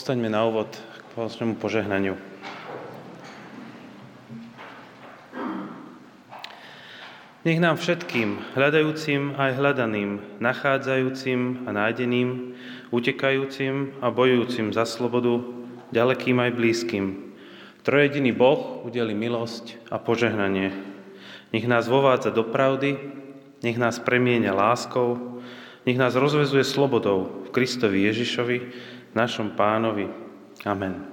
Postaňme na úvod k spoločnému požehnaniu. Nech nám všetkým, hľadajúcim aj hľadaným, nachádzajúcim a nájdeným, utekajúcim a bojujúcim za slobodu, ďalekým aj blízkym, trojediný Boh udeli milosť a požehnanie. Nech nás vovádza do pravdy, nech nás premieňa láskou, nech nás rozvezuje slobodou v Kristovi Ježišovi, našom pánovi. Amen.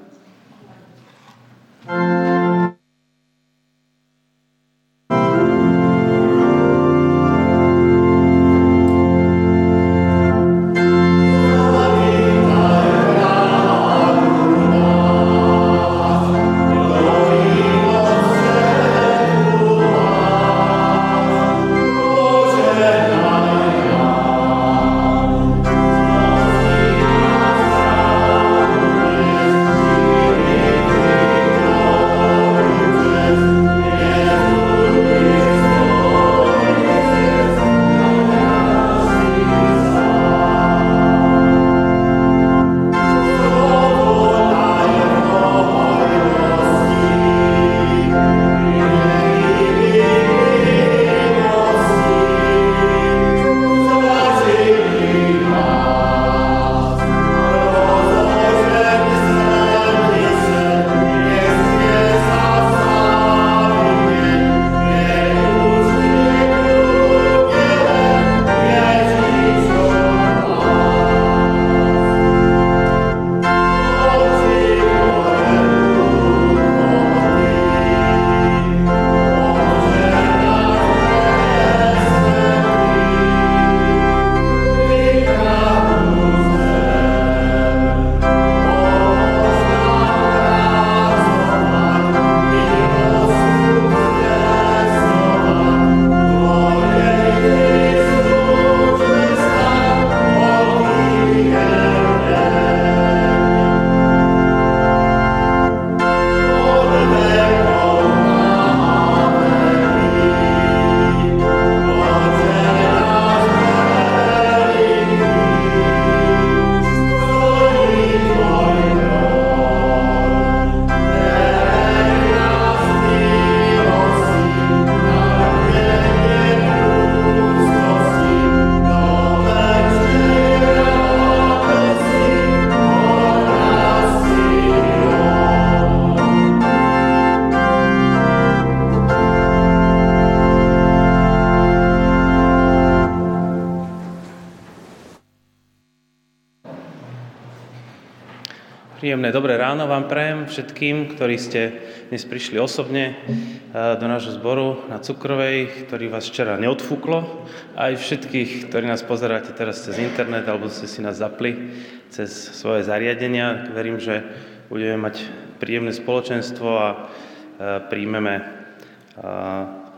Príjemné dobré ráno vám prajem všetkým, ktorí ste dnes prišli osobne eh, do nášho zboru na Cukrovej, ktorý vás včera neodfúklo, aj všetkých, ktorí nás pozeráte teraz cez internet alebo ste si nás zapli cez svoje zariadenia. Verím, že budeme mať príjemné spoločenstvo a eh, príjmeme eh,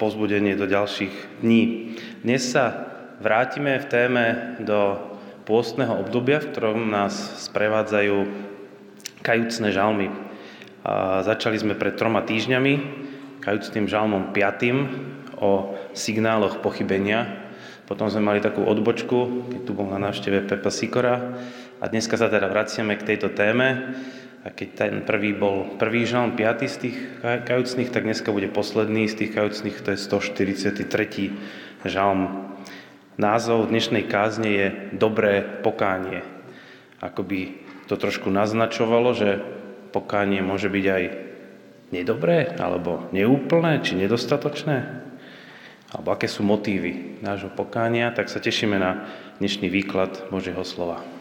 pozbudenie do ďalších dní. Dnes sa vrátime v téme do pôstneho obdobia, v ktorom nás sprevádzajú kajúcne žalmy. A začali sme pred troma týždňami kajúcným žalmom 5. o signáloch pochybenia. Potom sme mali takú odbočku, keď tu bol na návšteve Pepa Sikora. A dneska sa teda vraciame k tejto téme. A keď ten prvý bol prvý žalm, 5. z tých kajúcných, tak dneska bude posledný z tých kajúcných, to je 143. žalm. Názov dnešnej kázne je Dobré pokánie. Akoby to trošku naznačovalo, že pokánie môže byť aj nedobré, alebo neúplné, či nedostatočné, alebo aké sú motívy nášho pokánia, tak sa tešíme na dnešný výklad Božieho slova.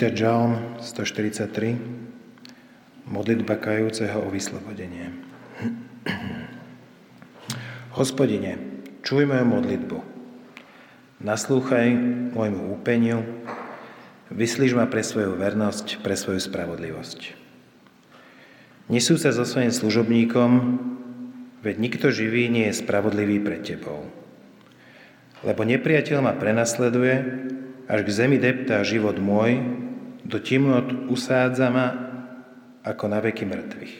Čítať Žalm 143, modlitba kajúceho o vyslobodenie. Hospodine, čuj moju modlitbu. Naslúchaj môjmu úpeniu, vyslíž ma pre svoju vernosť, pre svoju spravodlivosť. Nesú sa so svojím služobníkom, veď nikto živý nie je spravodlivý pred tebou. Lebo nepriateľ ma prenasleduje, až k zemi deptá život môj, do temnot usádza ma ako na veky mŕtvych.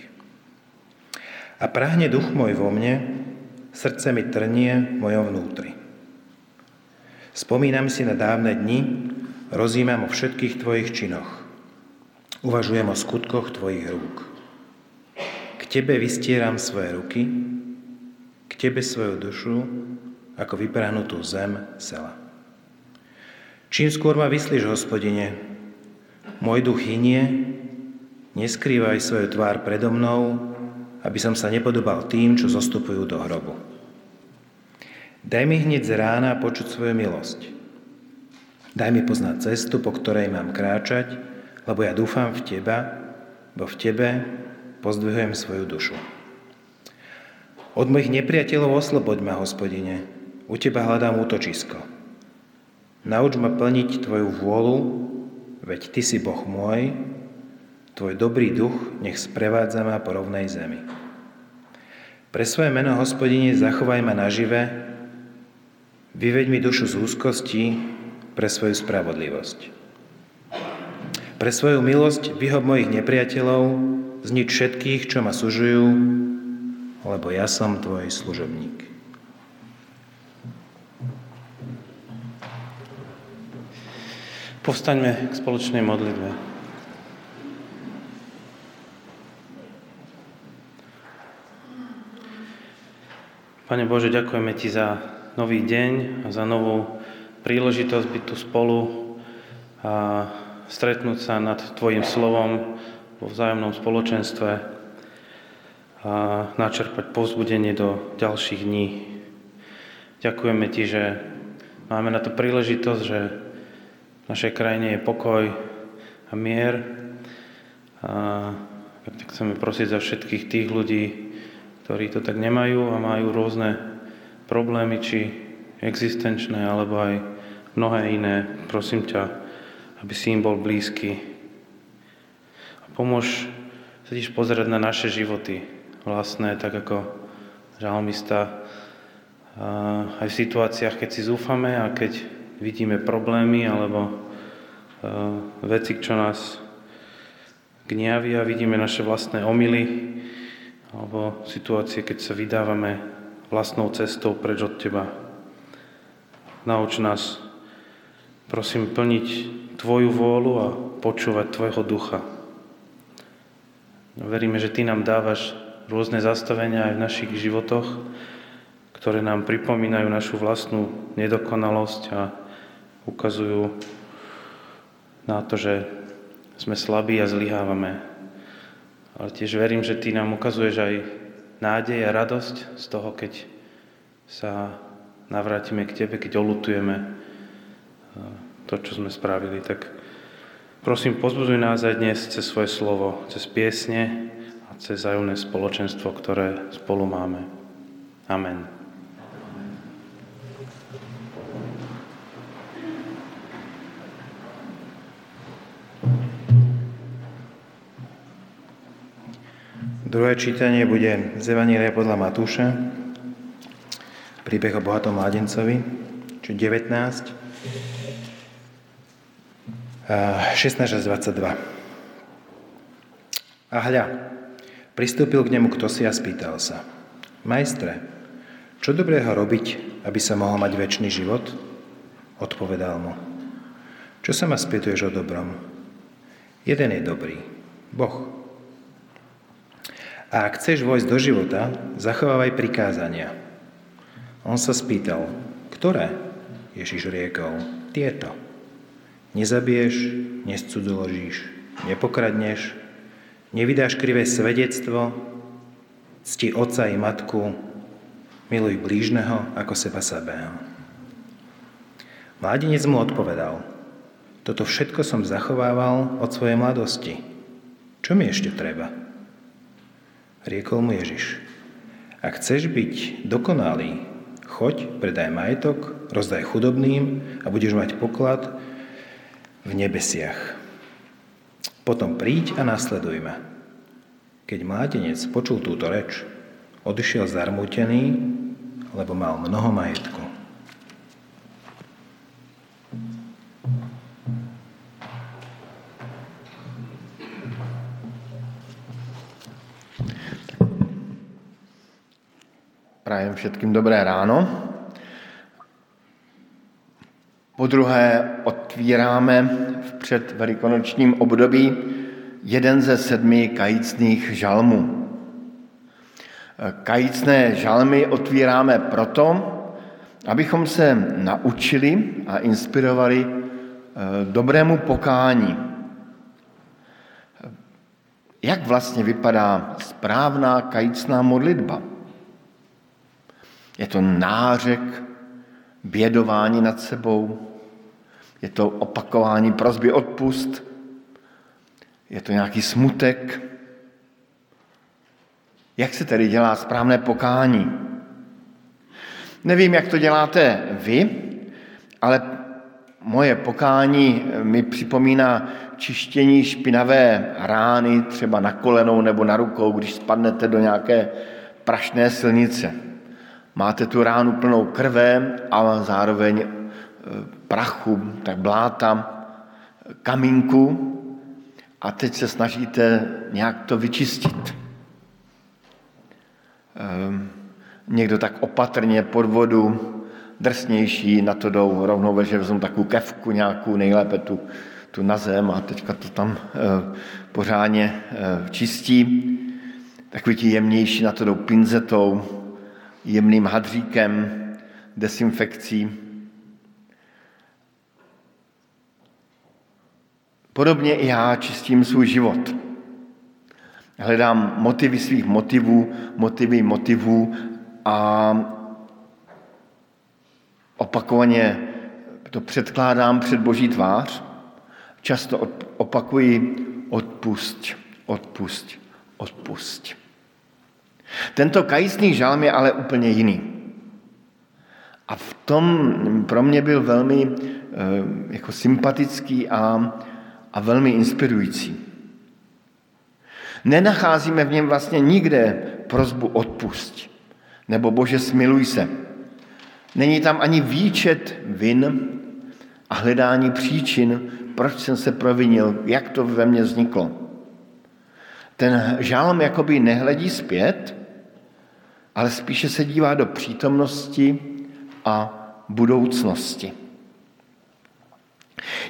A prahne duch môj vo mne, srdce mi trnie v mojom vnútri. Spomínam si na dávne dni, rozímam o všetkých tvojich činoch. Uvažujem o skutkoch tvojich rúk. K tebe vystieram svoje ruky, k tebe svoju dušu, ako vyprahnutú zem sela. Čím skôr ma vyslíš, hospodine, môj duch hynie, neskrývaj svoju tvár predo mnou, aby som sa nepodobal tým, čo zostupujú do hrobu. Daj mi hneď z rána počuť svoju milosť. Daj mi poznať cestu, po ktorej mám kráčať, lebo ja dúfam v Teba, bo v Tebe pozdvihujem svoju dušu. Od mojich nepriateľov osloboď ma, hospodine, u Teba hľadám útočisko. Nauč ma plniť Tvoju vôľu, veď Ty si Boh môj, Tvoj dobrý duch nech sprevádza ma po rovnej zemi. Pre svoje meno, hospodine, zachovaj ma nažive, vyveď mi dušu z úzkosti pre svoju spravodlivosť. Pre svoju milosť vyhob mojich nepriateľov, znič všetkých, čo ma sužujú, lebo ja som tvoj služobník. Povstaňme k spoločnej modlitbe. Pane Bože, ďakujeme Ti za nový deň a za novú príležitosť byť tu spolu a stretnúť sa nad Tvojim slovom vo vzájomnom spoločenstve a načerpať povzbudenie do ďalších dní. Ďakujeme Ti, že máme na to príležitosť, že našej krajine je pokoj a mier. A tak chceme prosiť za všetkých tých ľudí, ktorí to tak nemajú a majú rôzne problémy, či existenčné, alebo aj mnohé iné. Prosím ťa, aby si im bol blízky. A pomôž sa tiež pozerať na naše životy vlastné, tak ako žalmista, aj v situáciách, keď si zúfame a keď vidíme problémy alebo uh, veci, čo nás gniavia, vidíme naše vlastné omily alebo situácie, keď sa vydávame vlastnou cestou preč od Teba. Nauč nás, prosím, plniť Tvoju vôľu a počúvať Tvojho ducha. Veríme, že Ty nám dávaš rôzne zastavenia aj v našich životoch, ktoré nám pripomínajú našu vlastnú nedokonalosť a ukazujú na to, že sme slabí a zlyhávame. Ale tiež verím, že Ty nám ukazuješ aj nádej a radosť z toho, keď sa navrátime k Tebe, keď olutujeme eh, to, čo sme spravili. Tak prosím, pozbuduj nás aj dnes cez svoje slovo, cez piesne a cez zájomné spoločenstvo, ktoré spolu máme. Amen. Druhé čítanie bude z Evanília podľa Matúša, príbeh o bohatom mladencovi, či 19, 16 až 22. A hľa, pristúpil k nemu kto si a spýtal sa, Majstre, čo dobrého robiť, aby sa mohol mať väčší život? Odpovedal mu, čo sa ma spýtuješ o dobrom? Jeden je dobrý, Boh. A ak chceš vojsť do života, zachovávaj prikázania. On sa spýtal, ktoré? Ježiš riekol, tieto. Nezabiješ, nescudzoložíš, nepokradneš, nevydáš krivé svedectvo, cti otca i matku, miluj blížneho ako seba samého. Mladenec mu odpovedal, Toto všetko som zachovával od svojej mladosti. Čo mi ešte treba? Riekol mu Ježiš. Ak chceš byť dokonalý, choď, predaj majetok, rozdaj chudobným a budeš mať poklad v nebesiach. Potom príď a nasleduj ma. Keď mládenec počul túto reč, odišiel zarmútený, lebo mal mnoho majetku. Prajem všetkým dobré ráno. Po druhé otvíráme v předvelikonočním období jeden ze sedmi kajícných žalmů. Kajícné žalmy otvíráme proto, abychom se naučili a inspirovali eh, dobrému pokání. Jak vlastně vypadá správná kajícná modlitba? Je to nářek, bědování nad sebou, je to opakování prozby odpust, je to nějaký smutek. Jak se tedy dělá správné pokání? Nevím, jak to děláte vy, ale moje pokání mi připomíná čištění špinavé rány, třeba na kolenou nebo na rukou, když spadnete do nějaké prašné silnice. Máte tu ránu plnou krve a zároveň e, prachu, tak bláta, kamínku a teď se snažíte nějak to vyčistit. Ehm, někdo tak opatrně pod vodu, drsnější, na to jdou rovnou, že vezmu takovou kevku nějakou, nejlépe tu, tu na zem a teďka to tam e, pořádně e, čistí. Takový ti jemnější na to jdou pinzetou, jemným hadříkem, desinfekcí. Podobně i já čistím svůj život. Hledám motivy svých motivů, motivy motivů a opakovaně to předkládám před Boží tvář. Často opakuji odpust, odpust, odpust. Tento kajícný žalm je ale úplně jiný. A v tom pro mě byl velmi eh, jako sympatický a, a velmi inspirující. Nenacházíme v něm vlastně nikde prozbu odpust nebo Bože smiluj se. Není tam ani výčet vin a hledání příčin, proč jsem se provinil, jak to ve mně vzniklo. Ten žálm jakoby nehledí zpět, ale spíše se dívá do přítomnosti a budoucnosti.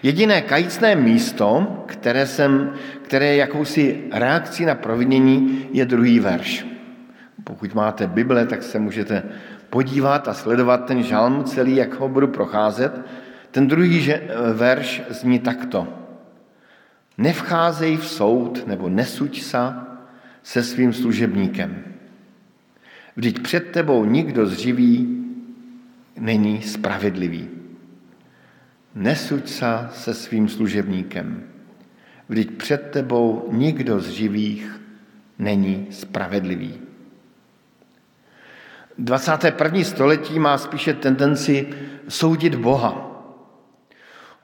Jediné kajícné místo, které, jsem, které je jakousi reakcí na provinění, je druhý verš. Pokud máte Bible, tak se můžete podívat a sledovat ten žalm celý, jak ho budu procházet. Ten druhý verš zní takto. Nevcházej v soud nebo nesuď sa se svým služebníkem. Vždyť před tebou nikdo z živý není spravedlivý. Nesuď sa se svým služebníkem. Vždyť před tebou nikdo z živých není spravedlivý. 21. století má spíše tendenci soudit Boha.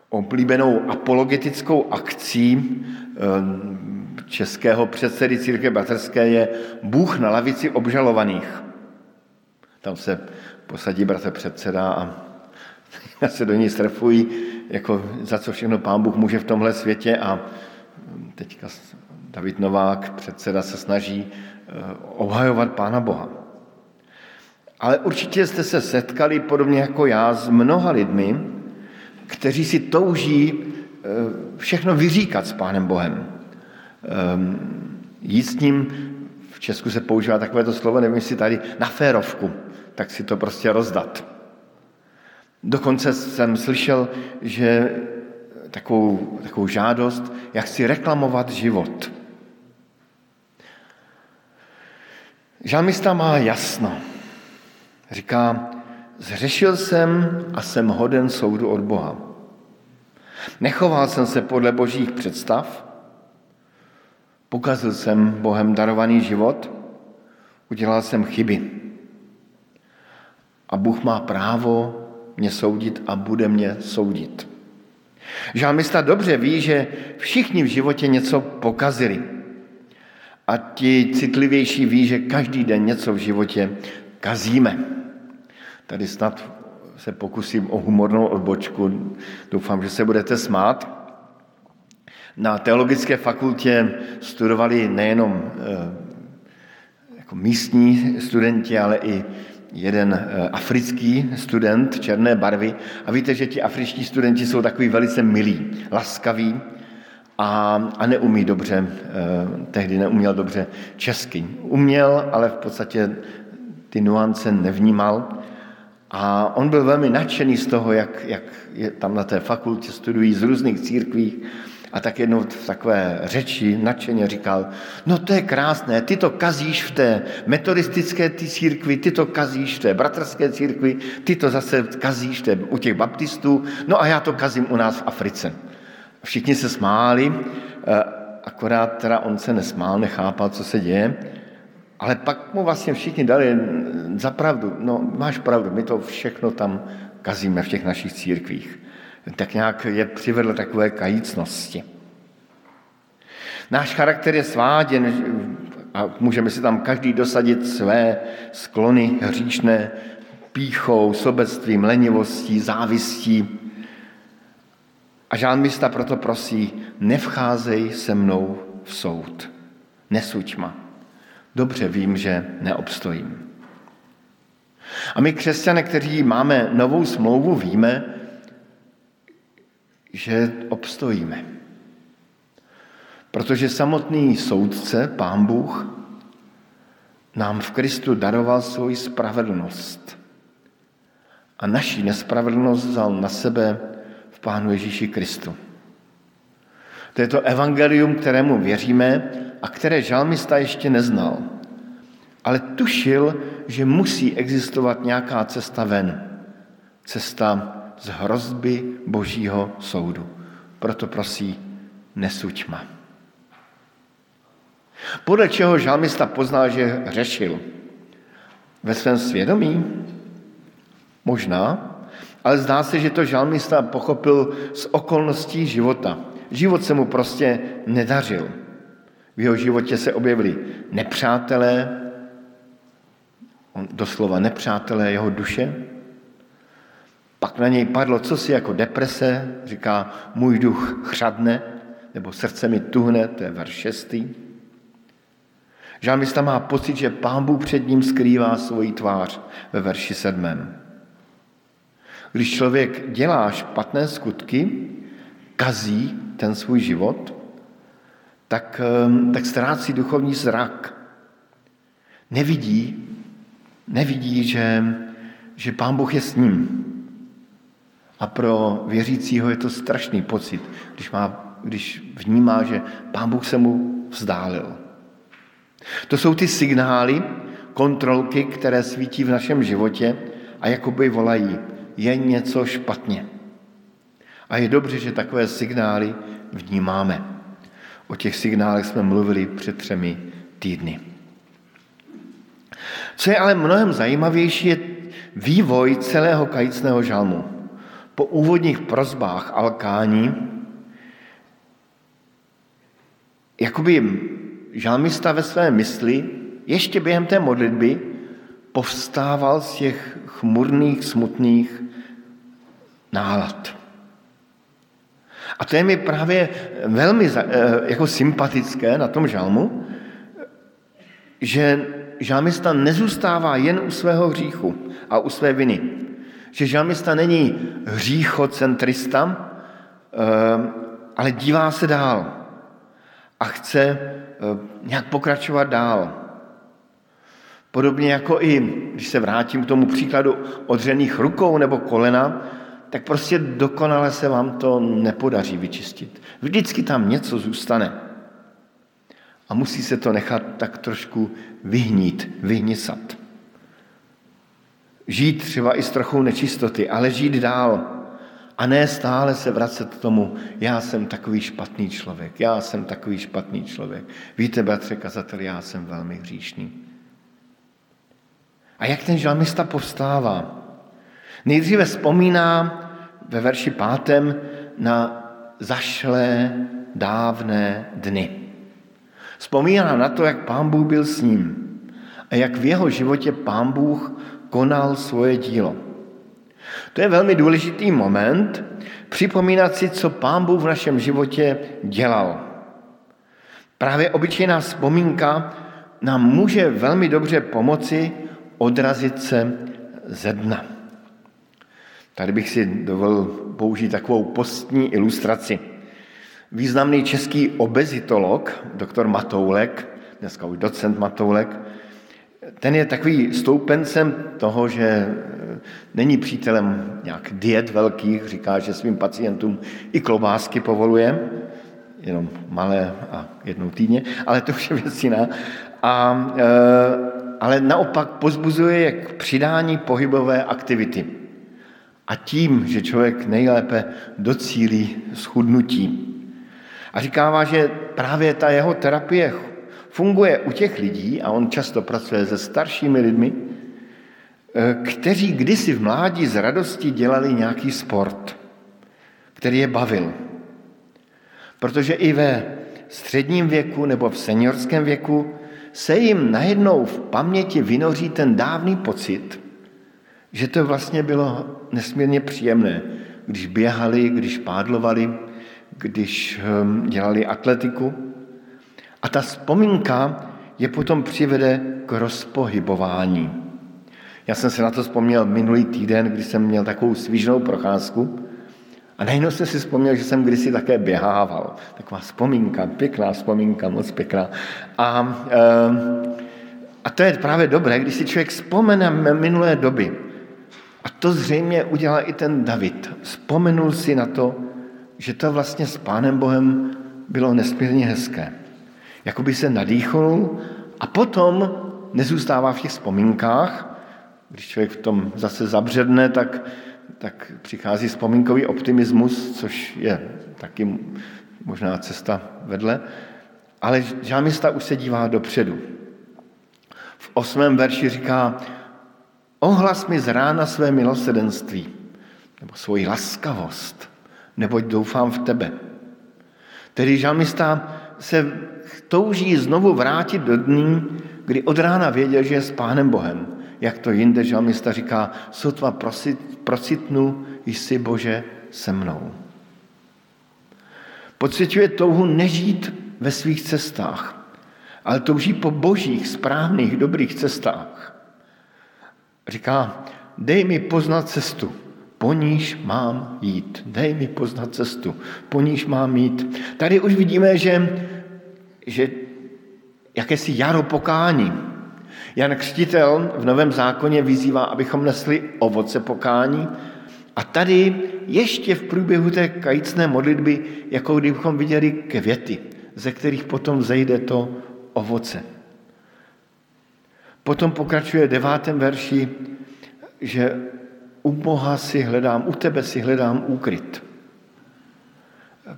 Oblíbenou apologetickou akcí eh, českého předsedy církve bratrské je Bůh na lavici obžalovaných. Tam se posadí bratr předseda a já se do ní strefují, jako za co všechno pán Bůh může v tomhle světě a teďka David Novák, předseda, se snaží eh, obhajovat Pána Boha. Ale určitě jste se setkali, podobně jako já, s mnoha lidmi, kteří si touží eh, všechno vyříkat s Pánem Bohem. Ehm, jít s ním, v Česku se používá takovéto slovo, nevím, jestli tady, na férovku tak si to prostě rozdat. Dokonce jsem slyšel, že takovou, takovou žádost, jak si reklamovat život. Žalmista má jasno. Říká, zřešil jsem a jsem hoden soudu od Boha. Nechoval jsem se podle božích představ, pokazil jsem Bohem darovaný život, udělal jsem chyby. A Bůh má právo mě soudit a bude mě soudit. Žálmista dobře ví, že všichni v životě něco pokazili. A ti citlivější ví, že každý den něco v životě kazíme. Tady snad se pokusím o humornou odbočku. Doufám, že se budete smát. Na teologické fakultě studovali nejenom eh, jako místní studenti, ale i jeden eh, africký student černé barvy. A víte, že ti afričtí studenti jsou takový velice milí, laskaví a, a neumí dobře, eh, tehdy neuměl dobře česky. Uměl, ale v podstatě ty nuance nevnímal. A on byl velmi nadšený z toho, jak, jak je tam na té fakultě studují z různých církví a tak jednou v takové řeči nadšeně říkal, no to je krásné, ty to kazíš v té metodistické ty církvi, ty to kazíš v té bratrské církvi, ty to zase kazíš té, u těch baptistů, no a já to kazím u nás v Africe. Všichni se smáli, eh, akorát teda on se nesmál, nechápal, co se děje, ale pak mu vlastně všichni dali za pravdu, no máš pravdu, my to všechno tam kazíme v těch našich církvích tak nějak je přivedl takové kajícnosti. Náš charakter je sváděn a můžeme si tam každý dosadit své sklony hříšné píchou, sobectvím, lenivostí, závistí. A žánmista proto prosí, nevcházej se mnou v soud, nesuď ma. Dobře vím, že neobstojím. A my křesťané, kteří máme novou smlouvu, víme, že obstojíme. Protože samotný soudce, Pán Bůh, nám v Kristu daroval svoji spravedlnost. A naší nespravedlnost vzal na sebe v Pánu Ježíši Kristu. To je to evangelium, kterému věříme a které žalmista ještě neznal. Ale tušil, že musí existovat nějaká cesta ven. Cesta z hrozby božího soudu. Proto prosí, nesuď ma. Podle čeho žalmista poznal, že hřešil? Ve svém svědomí? Možná, ale zdá se, že to žalmista pochopil z okolností života. Život se mu prostě nedařil. V jeho životě se objevili nepřátelé, doslova nepřátelé jeho duše, pak na něj padlo cosi jako deprese, říká, můj duch chřadne, nebo srdce mi tuhne, to je verš šestý. Žalmista má pocit, že pán Bůh před ním skrývá svoji tvář ve verši sedmém. Když člověk dělá špatné skutky, kazí ten svůj život, tak, ehm, tak ztrácí duchovní zrak. Nevidí, nevidí, že, že pán Bůh je s ním, a pro věřícího je to strašný pocit, když, má, když vnímá, že Pán Bůh se mu vzdálil. To jsou ty signály, kontrolky, které svítí v našem životě a jakoby volají, je něco špatně. A je dobře, že takové signály vnímáme. O těch signálech jsme mluvili před třemi týdny. Co je ale mnohem zajímavější, je vývoj celého kajícného žalmu po úvodních prozbách Alkání jakoby žalmista ve své mysli ještě během té modlitby povstával z těch chmurných, smutných nálad. A to je mi právě velmi eh, jako sympatické na tom žalmu, že žalmista nezůstává jen u svého hříchu a u své viny, že žalmista není hříchocentrista, ehm, ale dívá se dál a chce ehm, nějak pokračovat dál. Podobně jako i, když se vrátím k tomu příkladu odřených rukou nebo kolena, tak prostě dokonale se vám to nepodaří vyčistit. Vždycky tam něco zůstane. A musí se to nechat tak trošku vyhnít, vyhnisat. Žít třeba i s trochou nečistoty, ale žít dál A ne stále se vracet k tomu, já jsem takový špatný člověk, já jsem takový špatný člověk. Víte, bratře kazatel, já jsem velmi hříšný. A jak ten žalmista povstává? Nejdříve vzpomíná ve verši pátem na zašlé dávné dny. Vzpomíná na to, jak pán Bůh byl s ním a jak v jeho životě pán Bůh konal svoje dílo. To je velmi důležitý moment, připomínat si, co pán Bůh v našem životě dělal. Právě obyčejná vzpomínka nám může velmi dobře pomoci odrazit se ze dna. Tady bych si dovolil použít takovou postní ilustraci. Významný český obezitolog, doktor Matoulek, dneska už docent Matoulek, ten je takový stoupencem toho, že e, není přítelem nějak diet velkých, říká, že svým pacientům i klobásky povoluje, jenom malé a jednou týdně, ale to už je věc jiná. A, e, ale naopak pozbuzuje k přidání pohybové aktivity. A tím, že člověk nejlépe docílí schudnutí. A říkává, že právě ta jeho terapie funguje u těch lidí, a on často pracuje se staršími lidmi, eh, kteří kdysi v mládí z radosti dělali nějaký sport, který je bavil. Protože i ve středním věku nebo v seniorském věku se jim najednou v paměti vynoří ten dávný pocit, že to vlastně bylo nesmírně příjemné, když běhali, když pádlovali, když ehm, dělali atletiku. A ta vzpomínka je potom přivede k rozpohybování. Já jsem se na to vzpomněl minulý týden, kdy jsem měl takovou svížnou procházku a najednou jsem si vzpomněl, že jsem kdysi také běhával. Taková vzpomínka, pěkná vzpomínka, moc pěkná. A, a to je právě dobré, když si člověk vzpomene minulé doby. A to zřejmě udělal i ten David. Vzpomenul si na to, že to vlastně s Pánem Bohem bylo nesmírně hezké jakoby se nadýchnul a potom nezůstává v těch vzpomínkách. Když člověk v tom zase zabředne, tak, tak přichází vzpomínkový optimismus, což je taky možná cesta vedle. Ale žámista už se dívá dopředu. V osmém verši říká, ohlas mi z rána své milosedenství, nebo svoji laskavost, neboť doufám v tebe. Tedy žalmista se touží znovu vrátit do dní, kdy od rána věděl, že je s Pánem Bohem. Jak to jinde žalmista říká, sotva prosit, procitnu, jsi Bože se mnou. Pocituje touhu nežít ve svých cestách, ale touží po božích, správných, dobrých cestách. Říká, dej mi poznat cestu, po níž mám jít. Dej mi poznat cestu, po níž mám jít. Tady už vidíme, že že jakési jaro pokání. Jan Křtitel v Novém zákoně vyzývá, abychom nesli ovoce pokání. A tady ještě v průběhu té kajícné modlitby, jako kdybychom viděli květy, ze kterých potom zejde to ovoce. Potom pokračuje devátém verši, že u Boha si hledám, u tebe si hledám úkryt.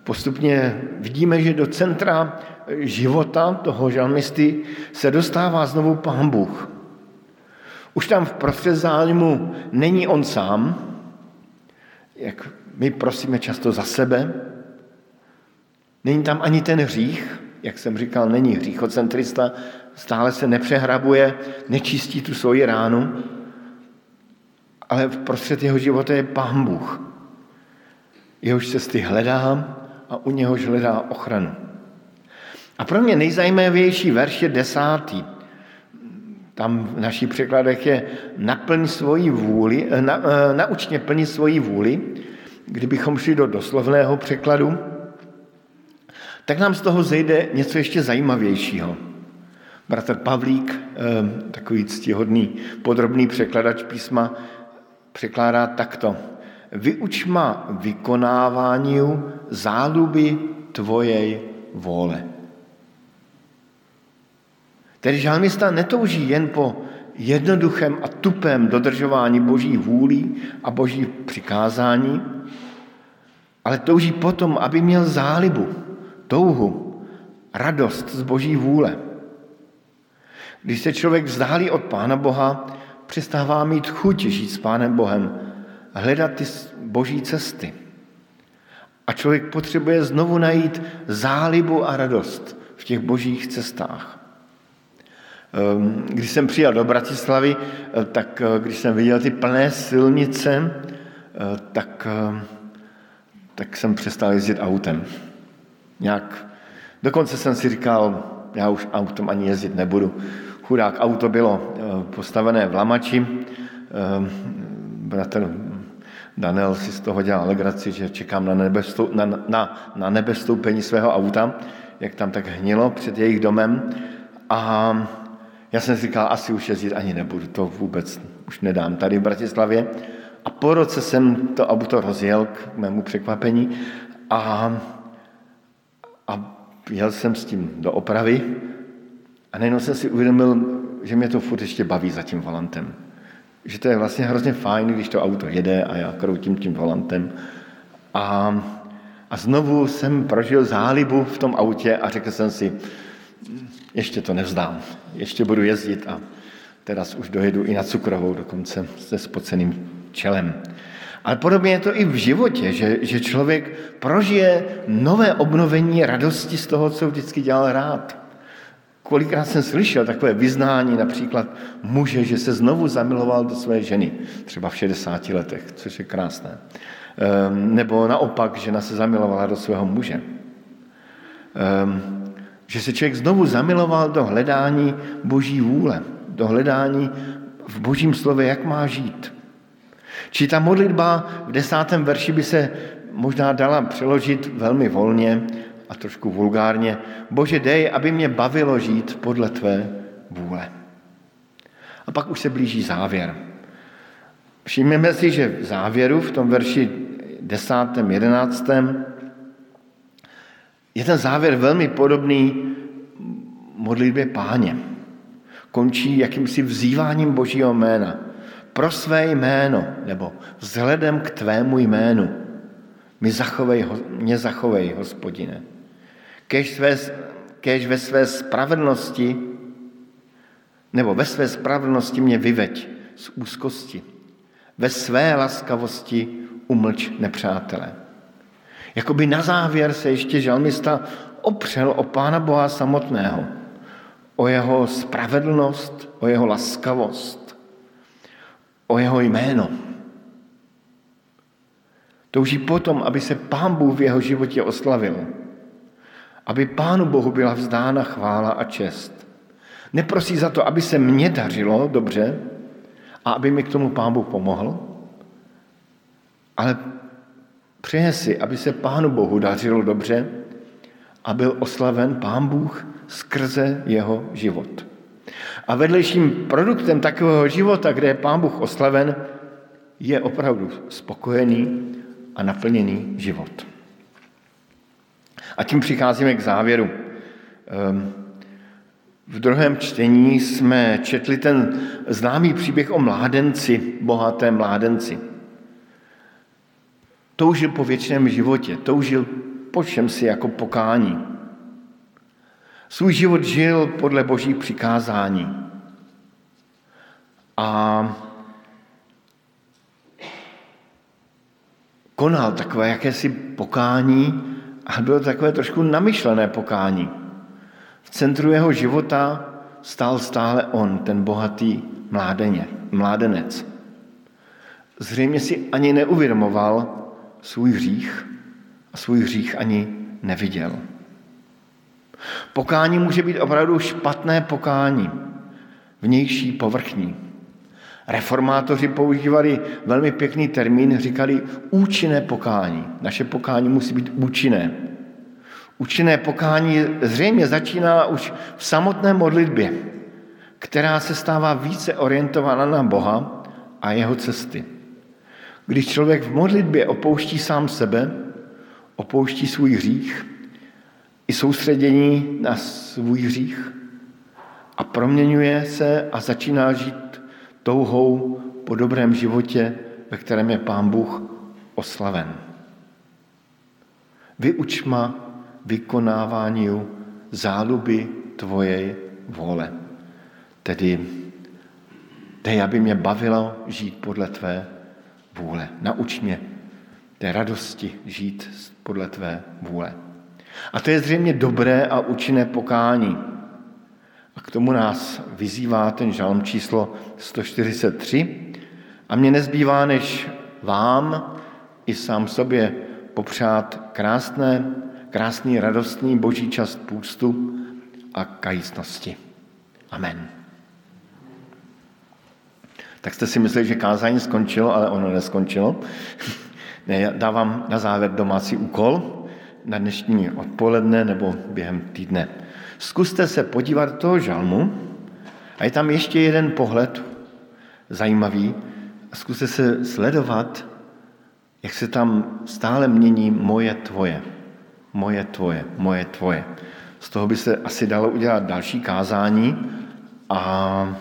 Postupně vidíme, že do centra života toho žalmisty se dostává znovu pán Bůh. Už tam v prostřed zájmu není on sám, jak my prosíme často za sebe. Není tam ani ten hřích, jak jsem říkal, není hříchocentrista, stále se nepřehrabuje, nečistí tu svoji ránu, ale v prostřed jeho života je pán Bůh. Jehož cesty hledám a u něhož hledá ochranu. A pro mě nejzajímavější verš je desátý. Tam v našich překladech je naplň svoji vůli, eh, na, eh, naučně plnit svoji vůli. Kdybychom šli do doslovného překladu, tak nám z toho zejde něco ještě zajímavějšího. Bratr Pavlík, eh, takový ctihodný podrobný překladač písma, překládá takto. Vyuč ma vykonávání záluby tvojej vole. Tedy žalmista netouží jen po jednoduchém a tupém dodržování boží vůlí a boží přikázání, ale touží potom, aby měl zálibu, touhu, radost z boží vůle. Když se člověk vzdálí od Pána Boha, přestává mít chuť žít s Pánem Bohem, hledat ty boží cesty. A člověk potřebuje znovu najít zálibu a radost v těch božích cestách. Ehm, když jsem přijel do Bratislavy, eh, tak eh, když jsem viděl ty plné silnice, eh, tak, tak jsem přestal jezdit autem. Nějak. Dokonce jsem si říkal, já už autem ani jezdit nebudu. Chudák auto bylo postavené v Lamači. Ehm, bratr Daniel si z toho dělal legraci, že čekám na, nebestou, na, na, na nebestoupení svého auta, jak tam tak hnilo před jejich domem. A já jsem si říkal, asi už jezdit ani nebudu, to vůbec už nedám tady v Bratislavě. A po roce jsem to auto rozjel k mému překvapení a, a jel jsem s tím do opravy a najednou jsem si uvědomil, že mě to furt ještě baví za tím volantem. Že to je vlastně hrozně fajn, když to auto jede a já kroutím tím volantem. A, a znovu jsem prožil zálibu v tom autě a řekl jsem si, ještě to nevzdám, ještě budu jezdit a teraz už dojedu i na cukrovou dokonce se spoceným čelem. Ale podobně je to i v životě, že, že člověk prožije nové obnovení radosti z toho, co vždycky dělal rád. Kolikrát jsem slyšel takové vyznání například muže, že se znovu zamiloval do své ženy, třeba v 60 letech, což je krásné. Ehm, nebo naopak, žena se zamilovala do svého muže. Ehm, že se člověk znovu zamiloval do hledání boží vůle, do hledání v božím slově, jak má žít. Či ta modlitba v desátém verši by se možná dala přeložit velmi volně a trošku vulgárně. Bože, dej, aby mě bavilo žít podle tvé vůle. A pak už se blíží závěr. Všimněme si, že v závěru, v tom verši desátém, jedenáctém, je ten závěr velmi podobný modlitbě páně. Končí jakýmsi vzýváním božího jména. Pro své jméno, nebo vzhledem k tvému jménu, mě zachovej, mě zachovej, hospodine. Kež, své, kež ve své spravedlnosti, nebo ve své spravedlnosti mě vyveď z úzkosti. Ve své laskavosti umlč nepřátelé. Jakoby na závěr se ještě žalmista opřel o Pána Boha samotného, o jeho spravedlnost, o jeho laskavost, o jeho jméno. Touží potom, aby se Pán Bůh v jeho životě oslavil, aby Pánu Bohu byla vzdána chvála a čest. Neprosí za to, aby se mně dařilo dobře a aby mi k tomu Pán Bůh pomohl, ale Přeje si, aby se Pánu Bohu dařilo dobře a byl oslaven Pán Bůh skrze jeho život. A vedlejším produktem takového života, kde je Pán Bůh oslaven, je opravdu spokojený a naplněný život. A tím přicházíme k závěru. Ehm, v druhém čtení jsme četli ten známý příběh o mládenci, bohatém mládenci. Toužil po věčném životě, toužil po čem si jako pokání. Svůj život žil podle boží přikázání. A konal takové jakési pokání a bylo takové trošku namyšlené pokání. V centru jeho života stál stále on, ten bohatý mládeně, mládenec. Zřejmě si ani neuvědomoval, svůj hřích a svůj hřích ani neviděl. Pokání může být opravdu špatné pokání, vnější, povrchní. Reformátoři používali velmi pěkný termín, říkali účinné pokání. Naše pokání musí být účinné. Účinné pokání zřejmě začíná už v samotné modlitbě, která se stává více orientovaná na Boha a jeho cesty. Když člověk v modlitbě opouští sám sebe, opouští svůj hřích i soustředění na svůj hřích a proměňuje se a začíná žít touhou po dobrém životě, ve kterém je Pán Bůh oslaven. Vyuč ma vykonávání záluby tvojej vole. Tedy dej, aby mě bavilo žít podle tvé vůle. Nauč mě té radosti žít podle tvé vůle. A to je zřejmě dobré a účinné pokání. K tomu nás vyzývá ten žalm číslo 143. A mě nezbývá, než vám i sám sobě popřát krásné, krásný, radostný boží čas půstu a kajícnosti. Amen. Tak jste si mysleli, že kázání skončilo, ale ono neskončilo. Ne, já dávám na závěr domácí úkol na dnešní odpoledne nebo během týdne. Zkuste se podívat do toho žalmu a je tam ještě jeden pohled zajímavý. Zkuste se sledovat, jak se tam stále mění moje tvoje. Moje tvoje, moje tvoje. Z toho by se asi dalo udělat další kázání, a,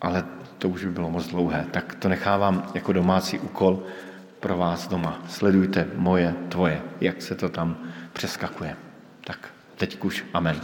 ale to už by bylo moc dlouhé. Tak to nechávám jako domácí úkol pro vás doma. Sledujte moje, tvoje, jak se to tam přeskakuje. Tak teď už. Amen.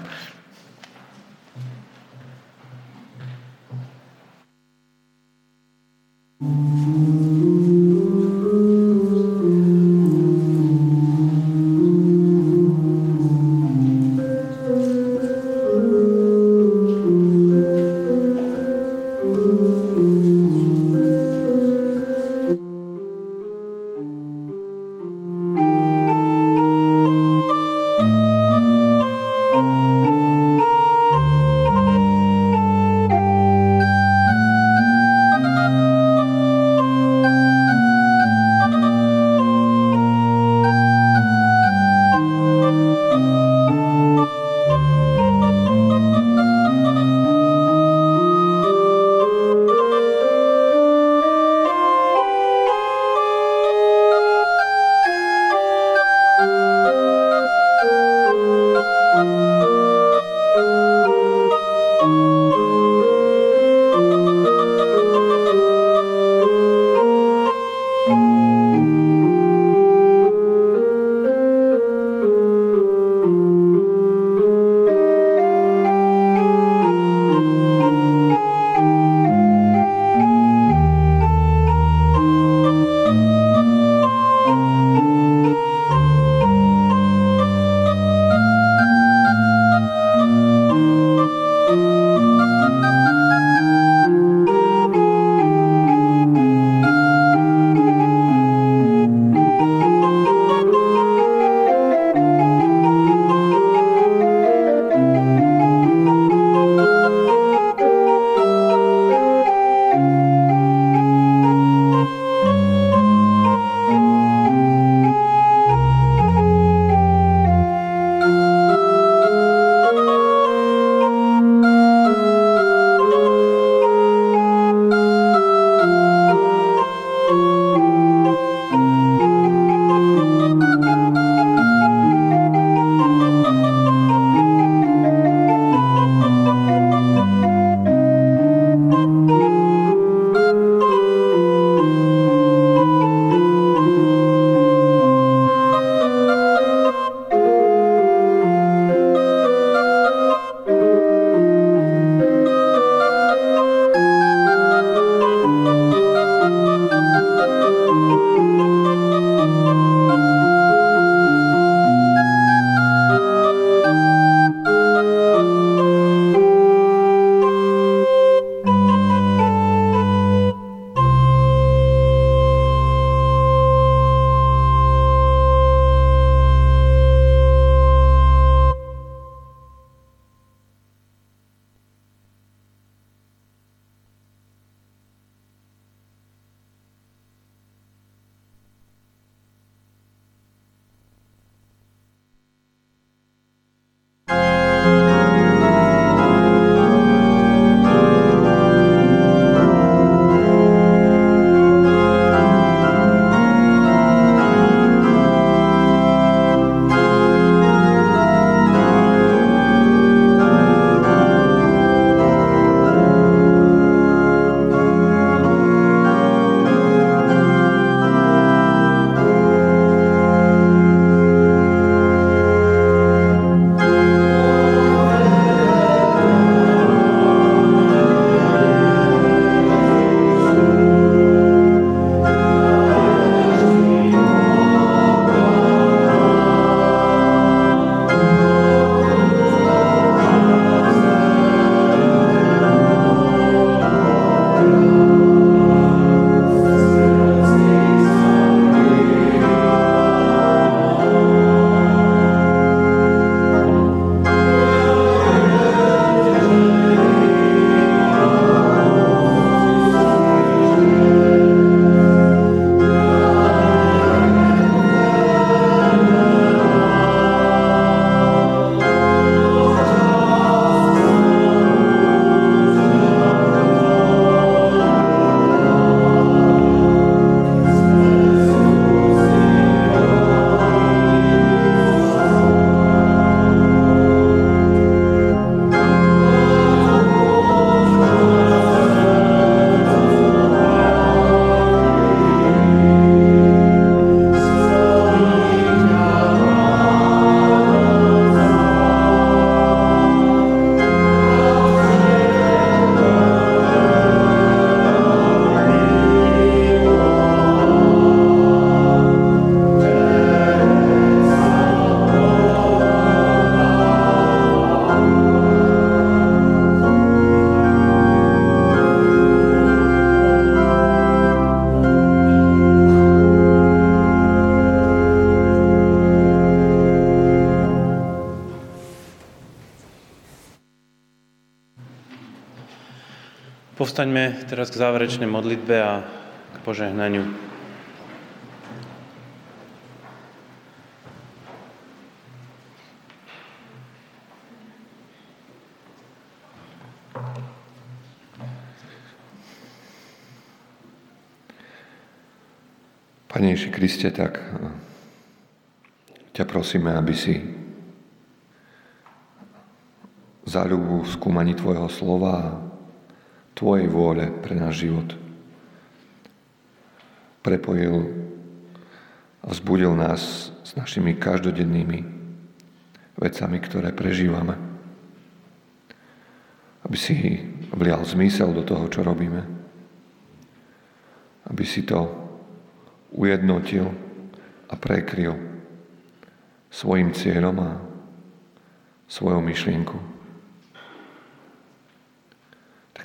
Povstaňme teraz k záverečnej modlitbe a k požehnaniu. Pane Ježi Kriste, tak eh, ťa prosíme, aby si záľubu skúmaní Tvojho slova Tvojej vôle pre náš život prepojil a vzbudil nás s našimi každodennými vecami, ktoré prežívame. Aby si vlial zmysel do toho, čo robíme. Aby si to ujednotil a prekryl svojim cieľom a svojou myšlienku.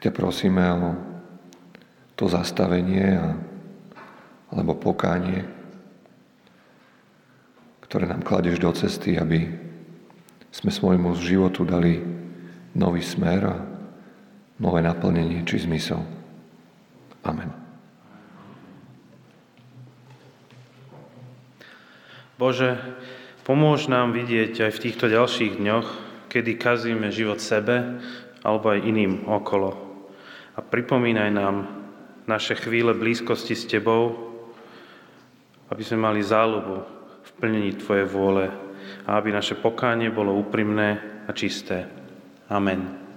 Tak ťa prosíme o to zastavenie a, alebo pokánie, ktoré nám kladeš do cesty, aby sme svojmu životu dali nový smer a nové naplnenie či zmysel. Amen. Bože, pomôž nám vidieť aj v týchto ďalších dňoch, kedy kazíme život sebe alebo aj iným okolo. A pripomínaj nám naše chvíle blízkosti s Tebou, aby sme mali záľubu v plnení Tvojej vôle a aby naše pokánie bolo úprimné a čisté. Amen.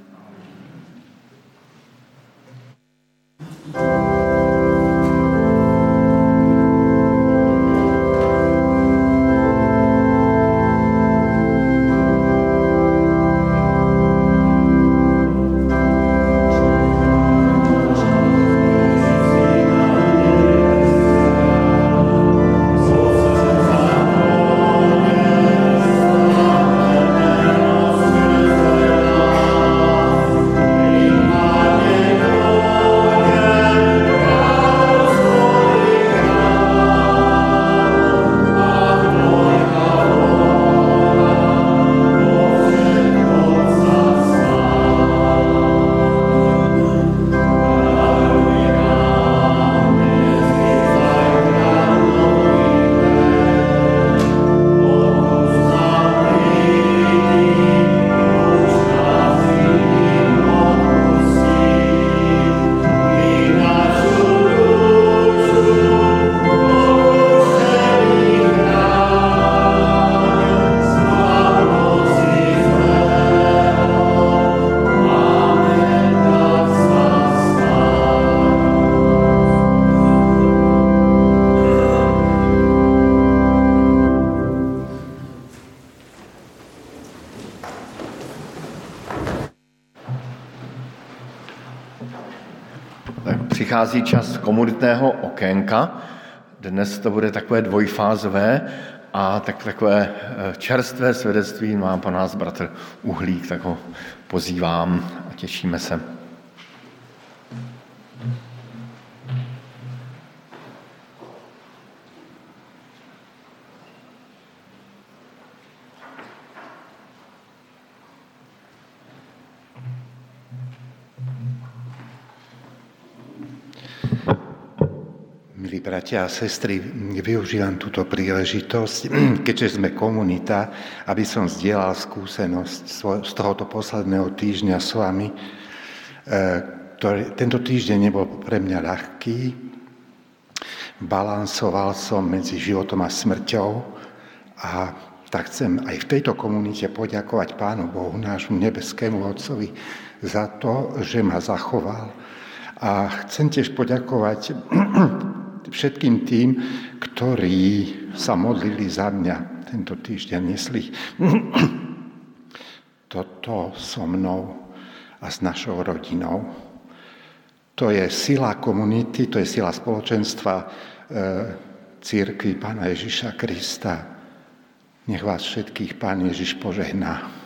Přichází čas komunitného okénka. Dnes to bude takové dvojfázové a tak takové eh, čerstvé svědectví má po nás bratr Uhlík, tak ho pozývám a těšíme se. Bratia a sestry, využívam túto príležitosť, keďže sme komunita, aby som zdieľal skúsenosť z tohoto posledného týždňa s vami. E, tento týždeň nebol pre mňa ľahký. Balansoval som medzi životom a smrťou a tak chcem aj v tejto komunite poďakovať Pánu Bohu, nášmu nebeskému Otcovi, za to, že ma zachoval. A chcem tiež poďakovať všetkým tým, ktorí sa modlili za mňa tento týždeň, nesli toto so mnou a s našou rodinou. To je sila komunity, to je sila spoločenstva e, církvy Pána Ježiša Krista. Nech vás všetkých Pán Ježiš požehná.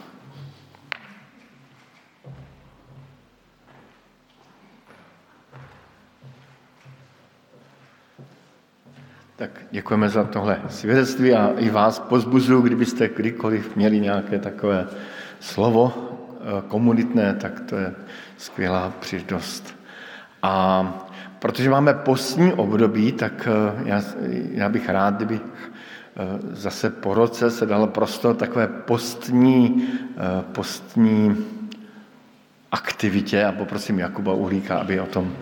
Tak děkujeme za tohle svědectví a i vás pozbuzuju, kdybyste kdykoliv měli nějaké takové slovo eh, komunitné, tak to je skvělá příležitost. A protože máme postní období, tak já, já bych rád, kdyby zase po roce se dalo prostor takové postní, postní aktivitě a poprosím Jakuba Uhlíka, aby o tom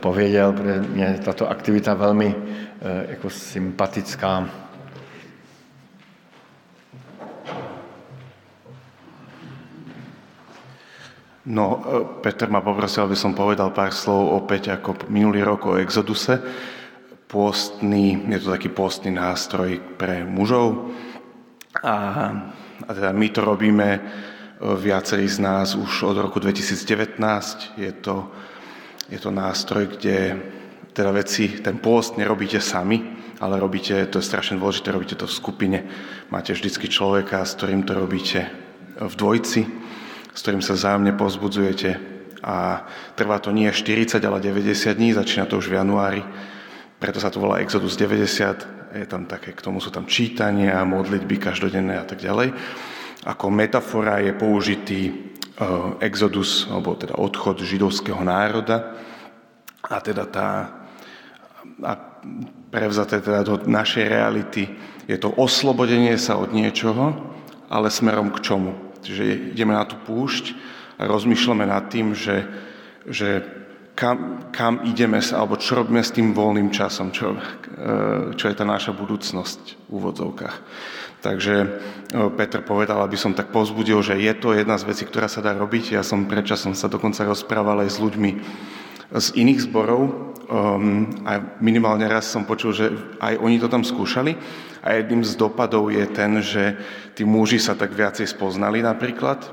pověděl, protože mě tato aktivita velmi jako sympatická. No, Peter ma poprosil, aby som povedal pár slov opäť ako minulý rok o Exoduse. Pôstny, je to taký pôstny nástroj pre mužov. A, a teda my to robíme viacerí z nás už od roku 2019. Je to, je to nástroj, kde teda veci, ten pôst nerobíte sami, ale robíte, to je strašne dôležité, robíte to v skupine. Máte vždycky človeka, s ktorým to robíte v dvojci s ktorým sa vzájomne pozbudzujete. A trvá to nie 40, ale 90 dní, začína to už v januári, preto sa to volá Exodus 90, je tam také, k tomu sú tam čítania, modlitby každodenné a tak ďalej. Ako metafora je použitý Exodus, alebo teda odchod židovského národa a teda tá a prevzaté teda do našej reality je to oslobodenie sa od niečoho, ale smerom k čomu? Čiže ideme na tú púšť a rozmýšľame nad tým, že, že kam, kam ideme sa, alebo čo robíme s tým voľným časom, čo, e, čo je tá naša budúcnosť v úvodzovkách. Takže e, Peter povedal, aby som tak pozbudil, že je to jedna z vecí, ktorá sa dá robiť. Ja som predčasom sa dokonca rozprával aj s ľuďmi z iných zborov um, a minimálne raz som počul, že aj oni to tam skúšali a jedným z dopadov je ten, že tí muži sa tak viacej spoznali napríklad,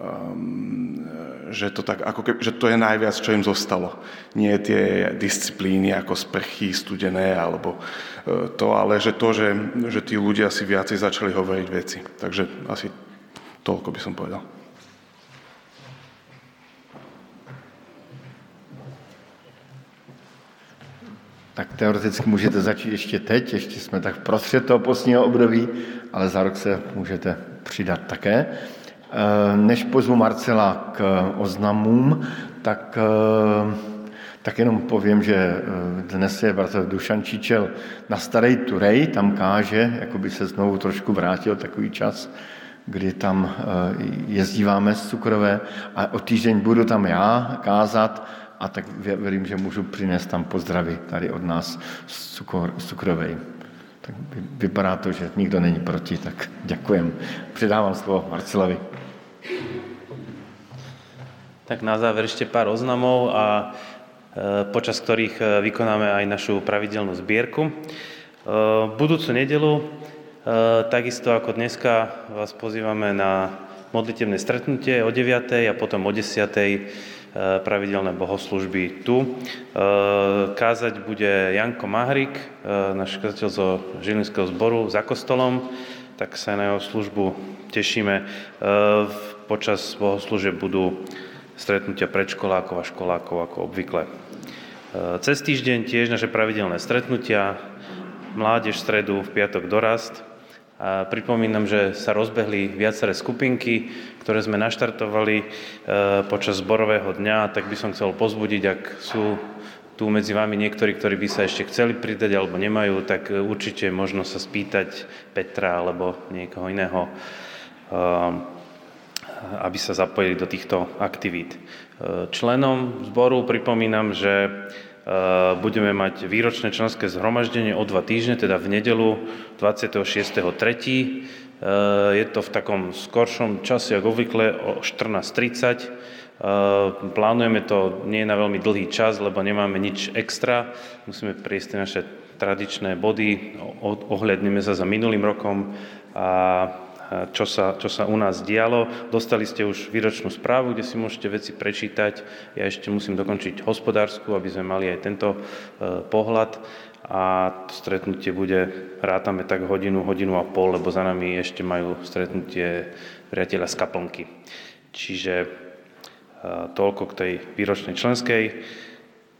um, že, to tak, ako keby, že to je najviac, čo im zostalo. Nie tie disciplíny ako sprchy, studené alebo uh, to, ale že to, že, že tí ľudia si viacej začali hovoriť veci. Takže asi toľko by som povedal. tak teoreticky můžete začít ještě teď, ještě jsme tak prostřed toho postního období, ale za rok se můžete přidat také. Eh, než pozvu Marcela k oznamům, tak, eh, tak jenom povím, že eh, dnes je bratr Dušan Číčel na Starej Turej, tam káže, jako by se znovu trošku vrátil takový čas, kdy tam jezdíváme z Cukrové a o týždeň budu tam já kázat a tak věřím, že můžu přinést tam pozdravy tady od nás z, cukor, z Cukrovej. Tak vypadá to, že nikdo není proti, tak děkujem. Předávám slovo Marcelovi. Tak na záver ešte pár oznamov a e, počas ktorých e, vykonáme aj našu pravidelnú zbierku. E, budúcu nedelu, takisto ako dneska, vás pozývame na modlitebné stretnutie o 9. a potom o 10. Eh, pravidelné bohoslužby tu. Kázať bude Janko Mahrik, náš kazateľ zo Žilinského zboru za kostolom, tak sa na jeho službu tešíme. Počas bohoslužieb budú stretnutia predškolákov a školákov ako obvykle. Cez týždeň tiež naše pravidelné stretnutia, mládež v stredu, v piatok dorast, a pripomínam, že sa rozbehli viaceré skupinky, ktoré sme naštartovali e, počas zborového dňa, tak by som chcel pozbudiť, ak sú tu medzi vami niektorí, ktorí by sa ešte chceli pridať alebo nemajú, tak určite možno sa spýtať Petra alebo niekoho iného, e, aby sa zapojili do týchto aktivít. E, členom zboru pripomínam, že Eh, budeme mať výročné členské zhromaždenie o dva týždne, teda v nedelu 26.3. Eh, je to v takom skoršom čase, ako obvykle, o 14.30. Eh, plánujeme to nie na veľmi dlhý čas, lebo nemáme nič extra. Musíme prejsť naše tradičné body, ohľadneme sa za minulým rokom a čo sa, čo sa u nás dialo. Dostali ste už výročnú správu, kde si môžete veci prečítať. Ja ešte musím dokončiť hospodársku, aby sme mali aj tento e, pohľad. A to stretnutie bude, rátame tak hodinu, hodinu a pol, lebo za nami ešte majú stretnutie priateľa z kaplnky. Čiže e, toľko k tej výročnej členskej.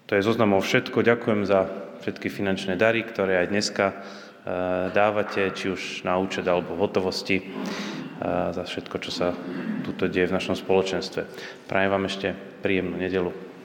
To je zoznamov všetko. Ďakujem za všetky finančné dary, ktoré aj dneska dávate, či už na účet alebo v hotovosti eh, za všetko, čo sa tuto deje v našom spoločenstve. Prajem vám ešte príjemnú nedelu.